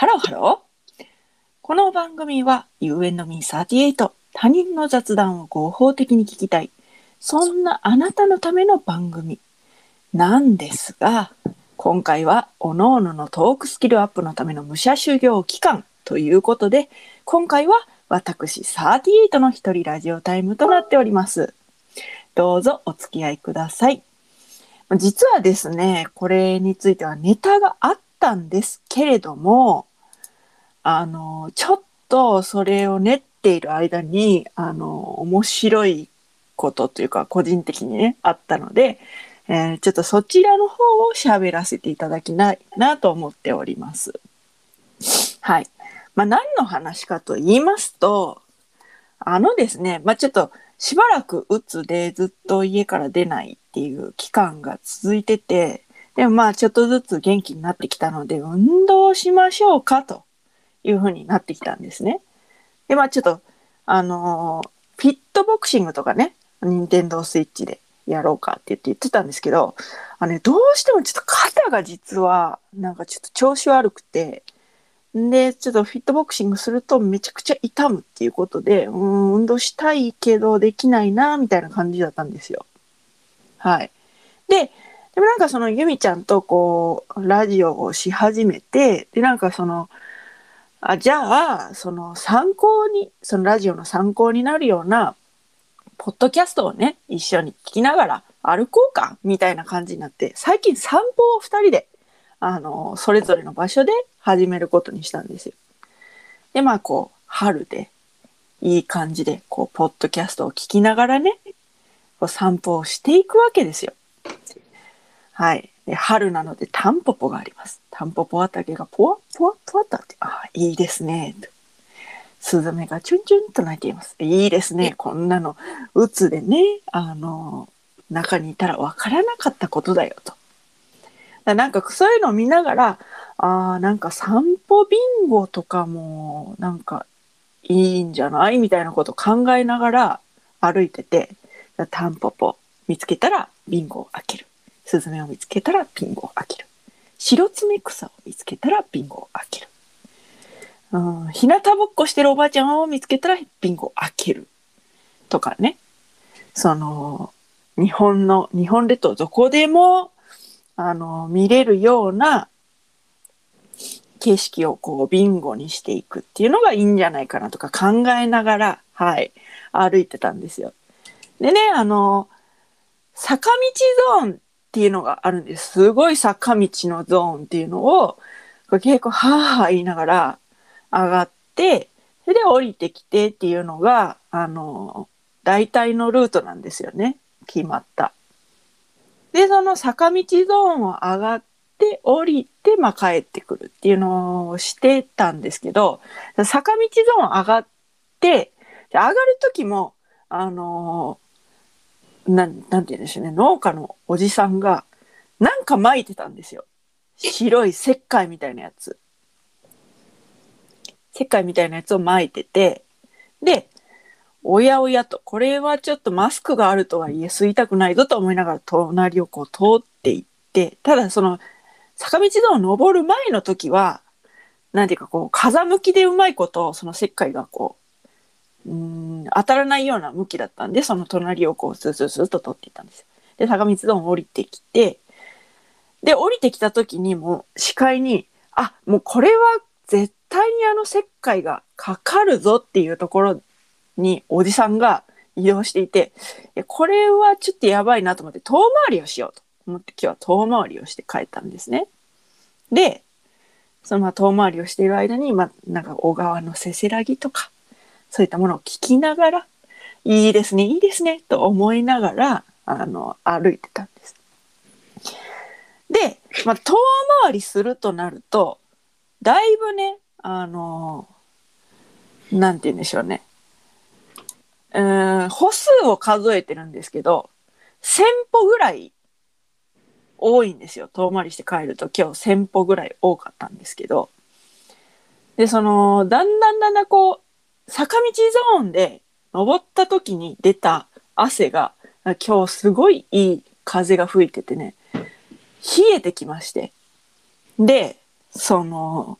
ハローハロー。この番組は UN の民38他人の雑談を合法的に聞きたい。そんなあなたのための番組なんですが、今回は各々のトークスキルアップのための武者修行期間ということで、今回は私38の一人ラジオタイムとなっております。どうぞお付き合いください。実はですね、これについてはネタがあったんですけれども、あの、ちょっとそれを練っている間に、あの、面白いことというか、個人的にね、あったので、えーちょっとそちらの方を喋らせていただきないなと思っております。はい。まあ、何の話かと言いますと、あのですね、まあ、ちょっとしばらくうつでずっと家から出ないっていう期間が続いてて、でもまあちょっとずつ元気になってきたので、運動しましょうかというふうになってきたんですね。で、まあちょっと、あのーフィットボクシングとかね、任天堂スイッチでやろうかって言って言ってたんですけど、あのね、どうしてもちょっと肩が実は、なんかちょっと調子悪くて、で、ちょっとフィットボクシングするとめちゃくちゃ痛むっていうことで、うーん、運動したいけどできないな、みたいな感じだったんですよ。はい。で、でもなんかそのゆみちゃんとこう、ラジオをし始めて、で、なんかその、あ、じゃあ、その参考に、そのラジオの参考になるような、ポッドキャストをね、一緒に聞きながら歩こうか、みたいな感じになって、最近散歩を二人で、あの、それぞれの場所で始めることにしたんですよ。で、まあ、こう、春で、いい感じで、こう、ポッドキャストを聞きながらね、こう散歩をしていくわけですよ。はい。で春なのでタンポポがあります。タンポポ畑がポワポワポワとあって、ああ、いいですね。とスズメがチュンチュンと鳴いています。いいですね。こんなの、うつでね、あの、中にいたらわからなかったことだよと。だなんかそういうのを見ながら、ああ、なんか散歩ビンゴとかも、なんかいいんじゃない？みたいなことを考えながら歩いてて、タンポポ見つけたらビンゴを開ける。スズメを見つけたらビンゴを開ける。白爪草を見つけたらビンゴを開ける。うん、日向ぼっこしてるおばあちゃんを見つけたらビンゴを開ける。とかね。その、日本の、日本列島どこでも、あの、見れるような景色をこうビンゴにしていくっていうのがいいんじゃないかなとか考えながら、はい、歩いてたんですよ。でね、あの、坂道ゾーンっていうのがあるんです。すごい坂道のゾーンっていうのを、結構はぁはぁ言いながら上がって、それで降りてきてっていうのが、あの、大体のルートなんですよね。決まった。で、その坂道ゾーンを上がって降りて、まあ帰ってくるっていうのをしてたんですけど、坂道ゾーン上がって、上がる時も、あのなん、なんて言うんでしょうね、農家のおじさんが、なんか撒いてたんですよ。白い石灰みたいなやつ。石灰みたいなやつを撒いてて、で、おやおやと、これはちょっとマスクがあるとはいえ吸いたくないぞと思いながら隣をこう通っていって、ただその坂道道を登る前の時は、なんていうかこう風向きでうまいこと、その石灰がこう、うん、当たらないような向きだったんで、その隣をこうスースースーと通っていったんです。で、坂道道を降りてきて、で、降りてきた時にもう視界に、あ、もうこれは絶対にあの石灰がかかるぞっていうところにおじさんが移動していて、いこれはちょっとやばいなと思って遠回りをしようと思って今日は遠回りをして帰ったんですね。で、そのまあ遠回りをしている間に、まあなんか小川のせせらぎとか、そういったものを聞きながら、いいですね、いいですね、と思いながら、あの、歩いてたんです。で、まあ遠回りするとなると、だいぶね、あの、なんて言うんでしょうね。うん、歩数を数えてるんですけど、1000歩ぐらい多いんですよ。遠回りして帰ると今日1000歩ぐらい多かったんですけど。で、その、だんだんだんだんこう、坂道ゾーンで登った時に出た汗が、今日すごいいい風が吹いててね、冷えてきまして。で、その、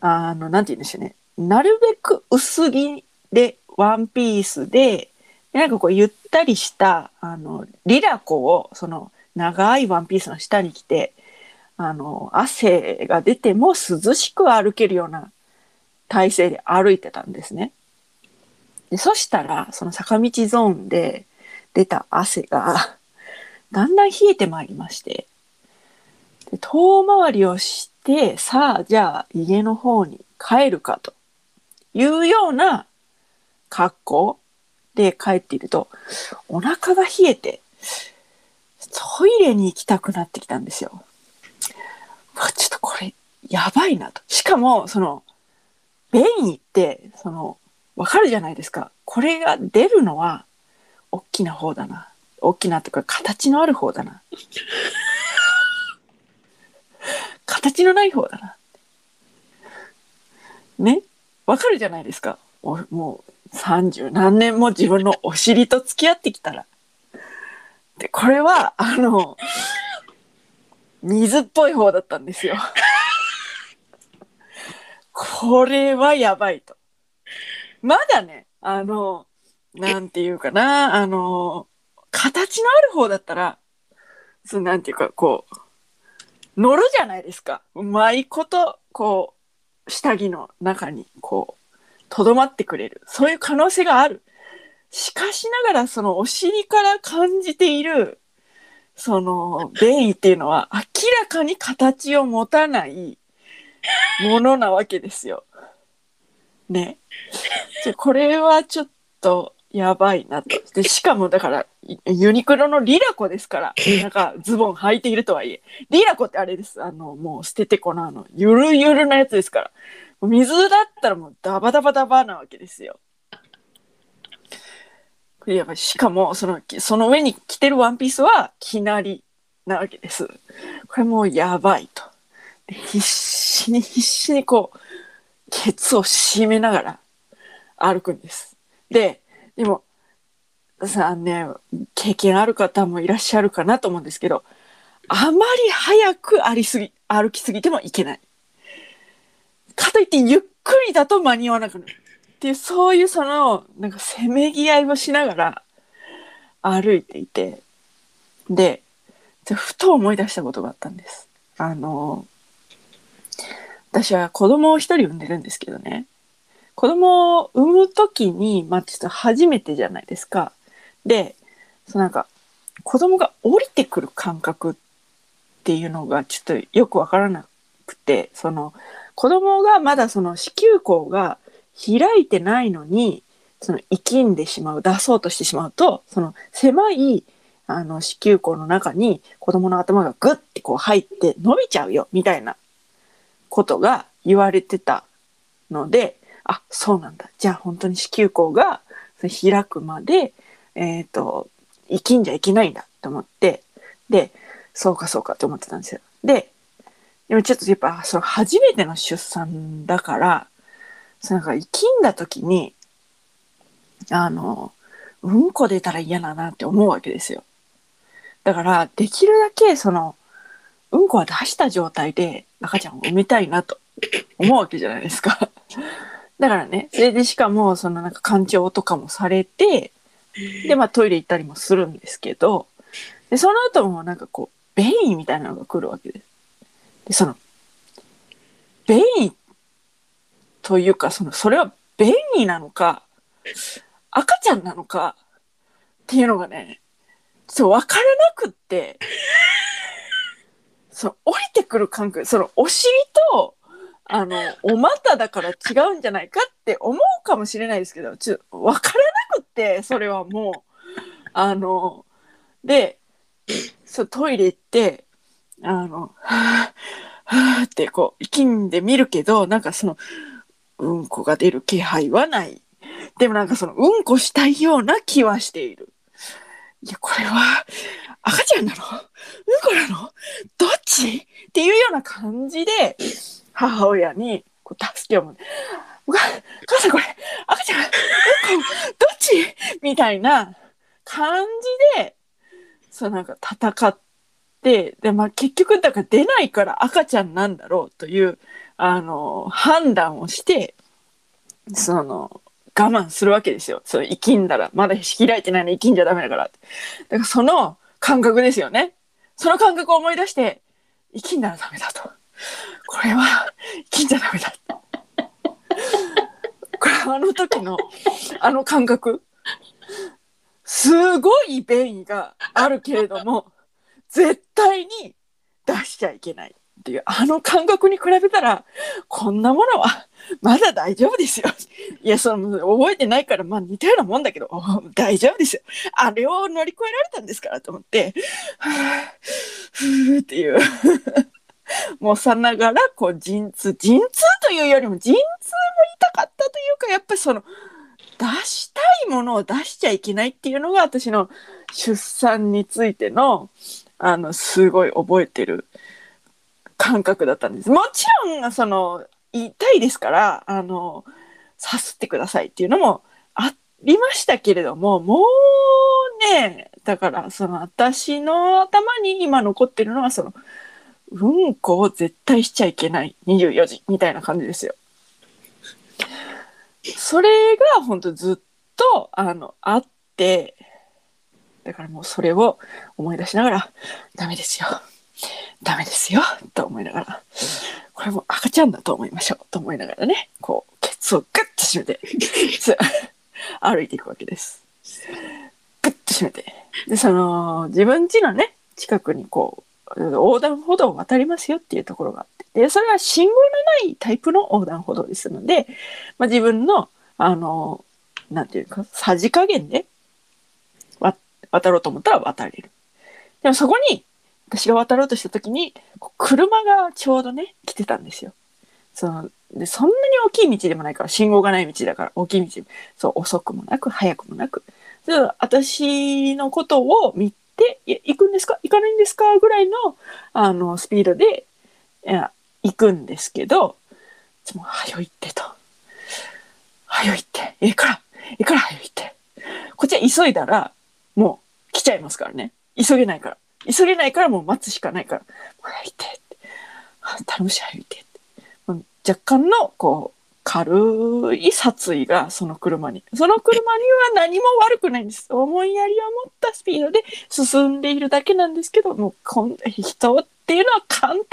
あの、なんて言うんでしょうね。なるべく薄着で、ワンピースで、でなんかこう、ゆったりした、あの、リラコを、その、長いワンピースの下に着て、あの、汗が出ても涼しく歩けるような体勢で歩いてたんですね。でそしたら、その坂道ゾーンで出た汗が、だんだん冷えてまいりまして、で遠回りをして、さあ、じゃあ家の方に帰るかというような格好で帰っていると、お腹が冷えて、トイレに行きたくなってきたんですよ。ちょっとこれ、やばいなと。しかも、その、便意って、その、わかるじゃないですか。これが出るのは、大きな方だな。大きなとか、形のある方だな。形のない方だな。ね？わかるじゃないですか。おもう30何年も自分のお尻と付き合ってきたら。で、これは、あの、水っぽい方だったんですよ。これはやばいと。まだね、あの、なんていうかな、あの、形のある方だったら、そなんていうか、こう、乗るじゃないですか。うまいこと、こう、下着の中に、こう、とどまってくれる。そういう可能性がある。しかしながら、そのお尻から感じている、その、便意っていうのは、明らかに形を持たないものなわけですよ。ね。ちょこれはちょっとやばいなと。で、しかもだから、ユニクロのリラコですから、なんかズボン履いているとはいえ、リラコってあれです。あの、もう捨ててこなあの、ゆるゆるなやつですから。水だったらもうダバダバダバなわけですよ。これやばい。しかも、その、その上に着てるワンピースは、きなりなわけです。これもうやばいと。で必死に必死にこう、ケツを締めながら歩くんです。で、でも、さあね、経験ある方もいらっしゃるかなと思うんですけど、あまり早く歩りすぎ、歩きすぎてもいけない。かといってゆっくりだと間に合わなくなる。っていう、そういうその、なんかせめぎ合いをしながら歩いていて、で、でふと思い出したことがあったんです。あの、私は子供を一人産んでるんですけどね。子供を産むときに、まあちょっと初めてじゃないですか。で、そのなんか、子供が降りてくる感覚っていうのがちょっとよくわからなくて、その、子供がまだその子宮口が開いてないのに、その生きんでしまう、出そうとしてしまうと、その狭いあの子宮口の中に子供の頭がグッてこう入って伸びちゃうよ、みたいなことが言われてたので、あ、そうなんだ。じゃあ本当に子宮口が開くまで、えっ、と、生きんじゃいけないんだと思って、で、そうかそうかと思ってたんですよ。で、でもちょっとやっぱ、その初めての出産だから、そのなんか生きんだ時に、あの、うんこ出たら嫌だなって思うわけですよ。だから、できるだけその、うんこは出した状態で赤ちゃんを産みたいなと思うわけじゃないですか。だからね、それでしかも、そのなんか干潮とかもされて、で、まあトイレ行ったりもするんですけど、で、その後もなんかこう、便意みたいなのが来るわけです。で、その、便意というか、その、それは便意なのか、赤ちゃんなのかっていうのがね、そう、わからなくって、そう、降りてくる感覚、その、お尻と、あの、お股だから違うんじゃないかって思うかもしれないですけど、ちょっとわからなくって、それはもう、あの、で、そう、トイレ行って、あの、はぁ、はぁってこう、息んでみるけど、なんかその、うんこが出る気配はない。でもなんかその、うんこしたいような気はしている。いや、これは、赤ちゃんなの？うんこなの？どっち？っていうような感じで、母親にこう助けを求めお母さんこれ、赤ちゃん、うんこ、どっち？みたいな感じで、そうなんか戦って、で、まあ結局だから出ないから赤ちゃんなんだろうという、あの判断をしてその我慢するわけですよ。そう生きんだらまだ開いてないの生きんじゃダメだからだからその感覚ですよね。その感覚を思い出して生きんだらダメだと。これは生きんじゃダメだ。これあの時のあの感覚すごい便意があるけれども絶対に出しちゃいけないっていうあの感覚に比べたらこんなものはまだ大丈夫ですよ。いやその覚えてないからまあ似たようなもんだけど大丈夫ですよ。あれを乗り越えられたんですからと思ってふーっていう もうさながらこう陣痛陣痛というよりも陣痛も痛かったというかやっぱりその出したいものを出しちゃいけないっていうのが私の出産についてのあのすごい覚えてる感覚だったんです。もちろんその痛いですからあのさすってくださいっていうのもありましたけれどももうねだからその私の頭に今残ってるのはそのうんこを絶対しちゃいけない24時みたいな感じですよ。それが本当ずっとあのあってだからもうそれを思い出しながらダメですよダメですよと思いながらこれも赤ちゃんだと思いましょうと思いながらねこうケツをグッと締めて 歩いていくわけです。グッと締めてでその自分家のね近くにこう横断歩道を渡りますよっていうところがあってでそれは信号のないタイプの横断歩道ですので、まあ、自分のあのなんていうかさじ加減で渡ろうと思ったら渡れる。でもそこに私が渡ろうとした時に車がちょうどね来てたんですよ。そのでそんなに大きい道でもないから信号がない道だから大きい道。そう遅くもなく早くもなく。私のことを見て「行くんですか？行かないんですか?」ぐらいのあのスピードでいや行くんですけど「もう早いって」と「早いってええからええから早いって」こっちは急いだらもう来ちゃいますからね。急げないから。急げないからもう待つしかないから「早いって」って「頼むし早いって」若干のこう軽い殺意がその車に。その車には何も悪くないんです。思いやりを持ったスピードで進んでいるだけなんですけどもうこん人っていうのは簡単にね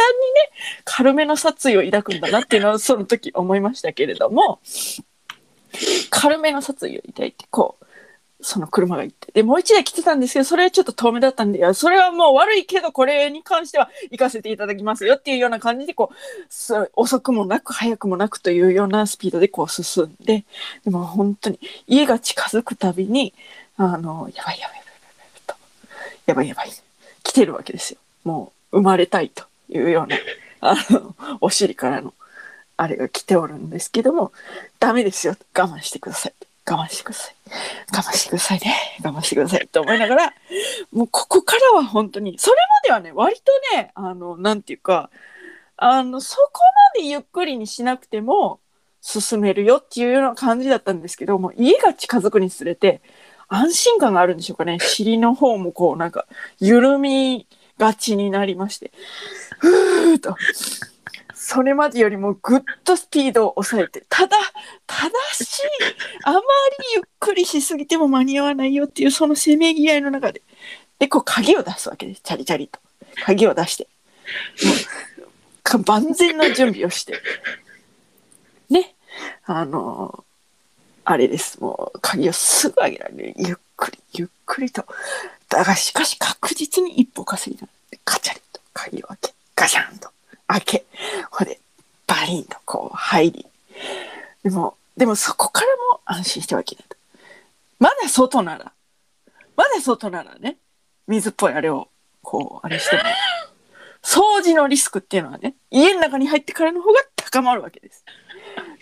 軽めの殺意を抱くんだなっていうのはその時思いましたけれども軽めの殺意を抱いてこうその車が行って。で、もう一台来てたんですけど、それはちょっと遠目だったんで、いや、それはもう悪いけど、これに関しては行かせていただきますよっていうような感じで、こう、遅くもなく、早くもなくというようなスピードでこう進んで、でも本当に、家が近づくたびに、あの、やばいやばいやばいやばいと、やばいやばい、来てるわけですよ。もう、生まれたいというような、あの、お尻からの、あれが来ておるんですけども、ダメですよ。我慢してください。我慢してください。我慢してくださいね。我慢してくださいと思いながら、もうここからは本当に、それまではね、割とね、あの、なんていうか、あの、そこまでゆっくりにしなくても進めるよっていうような感じだったんですけども、家が近づくにつれて、安心感があるんでしょうかね。尻の方もこう、なんか、緩みがちになりまして、ふーっと。それまでよりもぐっとスピードを抑えて、ただ、ただし、あまりゆっくりしすぎても間に合わないよっていうそのせめぎ合いの中で、で、こう鍵を出すわけです。チャリチャリと。鍵を出して。もう、万全な準備をして。ね。あのあれです。もう、鍵をすぐ上げられる。ゆっくり、ゆっくりと。だが、しかし確実に一歩稼いだ。カチャリと鍵を開け、ガシャンと。開け、入り。でも、でもそこからも安心してはいけないと。まだ外なら、まだ外ならね、水っぽいあれを、こう、あれしても、掃除のリスクっていうのはね、家の中に入ってからの方が高まるわけです。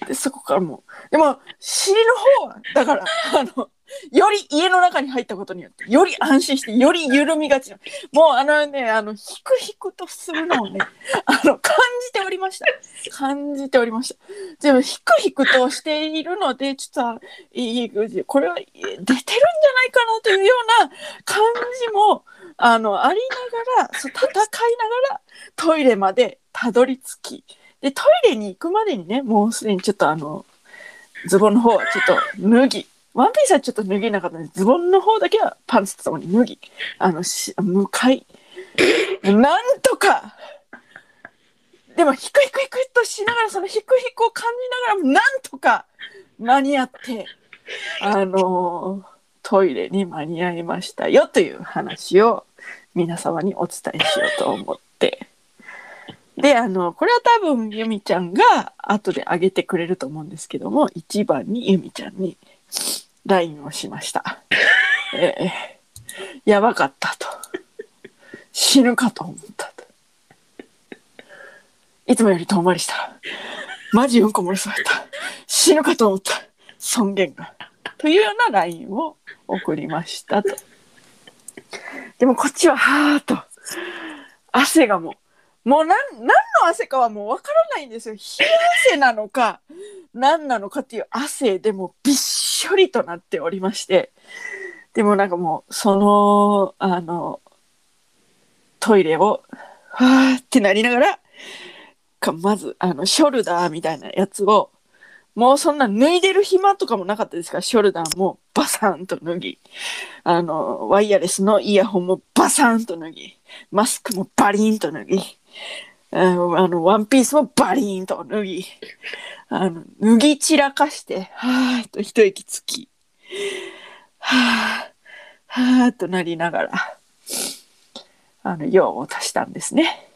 で、そこからも、でも、尻の方は、だから、あの、より家の中に入ったことによって、より安心して、より緩みがちな。もうあのね、あの、ひくひくとするのをね、あの、感じておりました。感じておりました。でも、ひくひくとしているので、ちょっと、いい、これは出てるんじゃないかなというような感じも、あの、ありながら、そう戦いながら、トイレまでたどり着き、で、トイレに行くまでにね、もうすでにちょっとあの、ズボンの方はちょっと脱ぎ、ワンピースはちょっと脱げなかったんで、ズボンの方だけはパンツとともに脱ぎ、あの、し向かい、なんとか、でも、ヒクヒクヒクとしながら、そのヒクヒクを感じながらも、なんとか。間に合って、あのトイレに間に合いましたよという話を皆様にお伝えしようと思って。で、あの、これは多分ゆみちゃんが後であげてくれると思うんですけども、一番にゆみちゃんに LINE をしました。ええやばかったと。死ぬかと思ったと。いつもより遠回りした。マジうんこ漏れそうだった。死ぬかと思った。尊厳が。というような LINE を送りましたと。でもこっちははーっと。汗がもう、もうなん、何の汗かはもうわからないんですよ。冷や汗なのか、何なのかっていう汗でもびっしょりとなっておりまして。でもなんかもう、その、あの、トイレを、はーってなりながら、かまず、あの、ショルダーみたいなやつを、もうそんな脱いでる暇とかもなかったですか？ら、ショルダーもバサンと脱ぎ、あの、ワイヤレスのイヤホンもバサンと脱ぎ、マスクもバリンと脱ぎ、あの、ワンピースもバリーンと脱ぎ、あの、脱ぎ散らかして、はーっと一息つき、はー、はーっとなりながら、あの、用を足したんですね。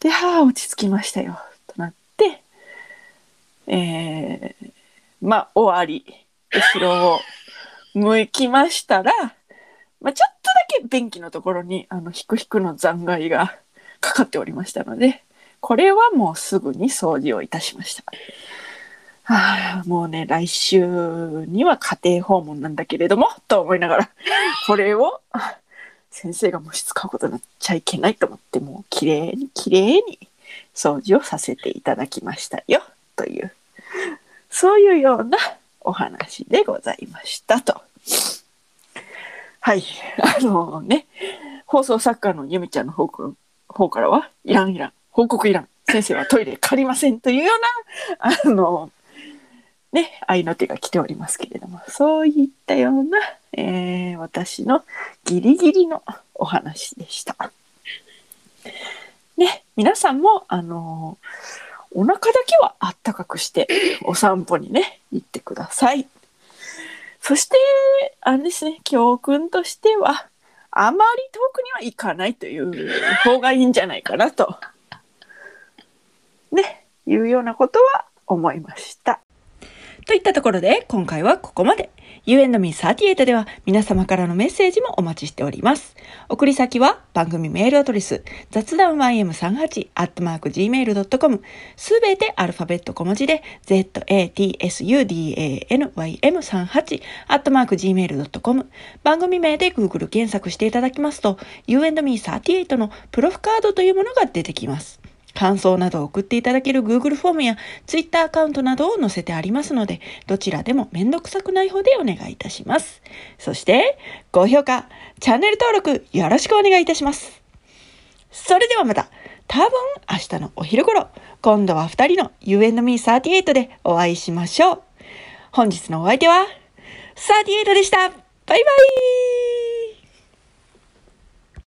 で、はあ、落ち着きましたよ、となって、えー、まあ、終わり、後ろを向きましたら、まあ、ちょっとだけ便器のところに、あの、ひくひくの残骸がかかっておりましたので、これはもうすぐに掃除をいたしました。はあ、もうね、来週には家庭訪問なんだけれども、と思いながら、これを、先生がもし使うことになっちゃいけないと思って、もう綺麗に綺麗に掃除をさせていただきましたよ、という、そういうようなお話でございましたと。はい。あのね、放送作家のゆみちゃんの方から方からは、いらんいらん、報告いらん、先生はトイレ借りませんというような、あの、ね、愛の手が来ておりますけれども、そういったような、えー私のギリギリのお話でした。ね、皆さんも、あのお腹だけはあったかくして、お散歩にね、行ってください。そして、あれですね、教訓としては、あまり遠くには行かないという方がいいんじゃないかなと、ね、いうようなことは思いました。といったところで、今回はここまで。You and me38 では皆様からのメッセージもお待ちしております。送り先は番組メールアドレス、雑談 ym38 アットマーク gmail.com すべてアルファベット小文字で zatsudanym38 アットマーク gmail.com 番組名で Google 検索していただきますと You and me38 のプロフカードというものが出てきます。感想などを送っていただける Google フォームや Twitter アカウントなどを載せてありますので、どちらでもめんどくさくない方でお願いいたします。そして、高評価、チャンネル登録よろしくお願いいたします。それではまた、多分明日のお昼頃、今度は二人の You and me38 でお会いしましょう。本日のお相手は、38でした。バイバイ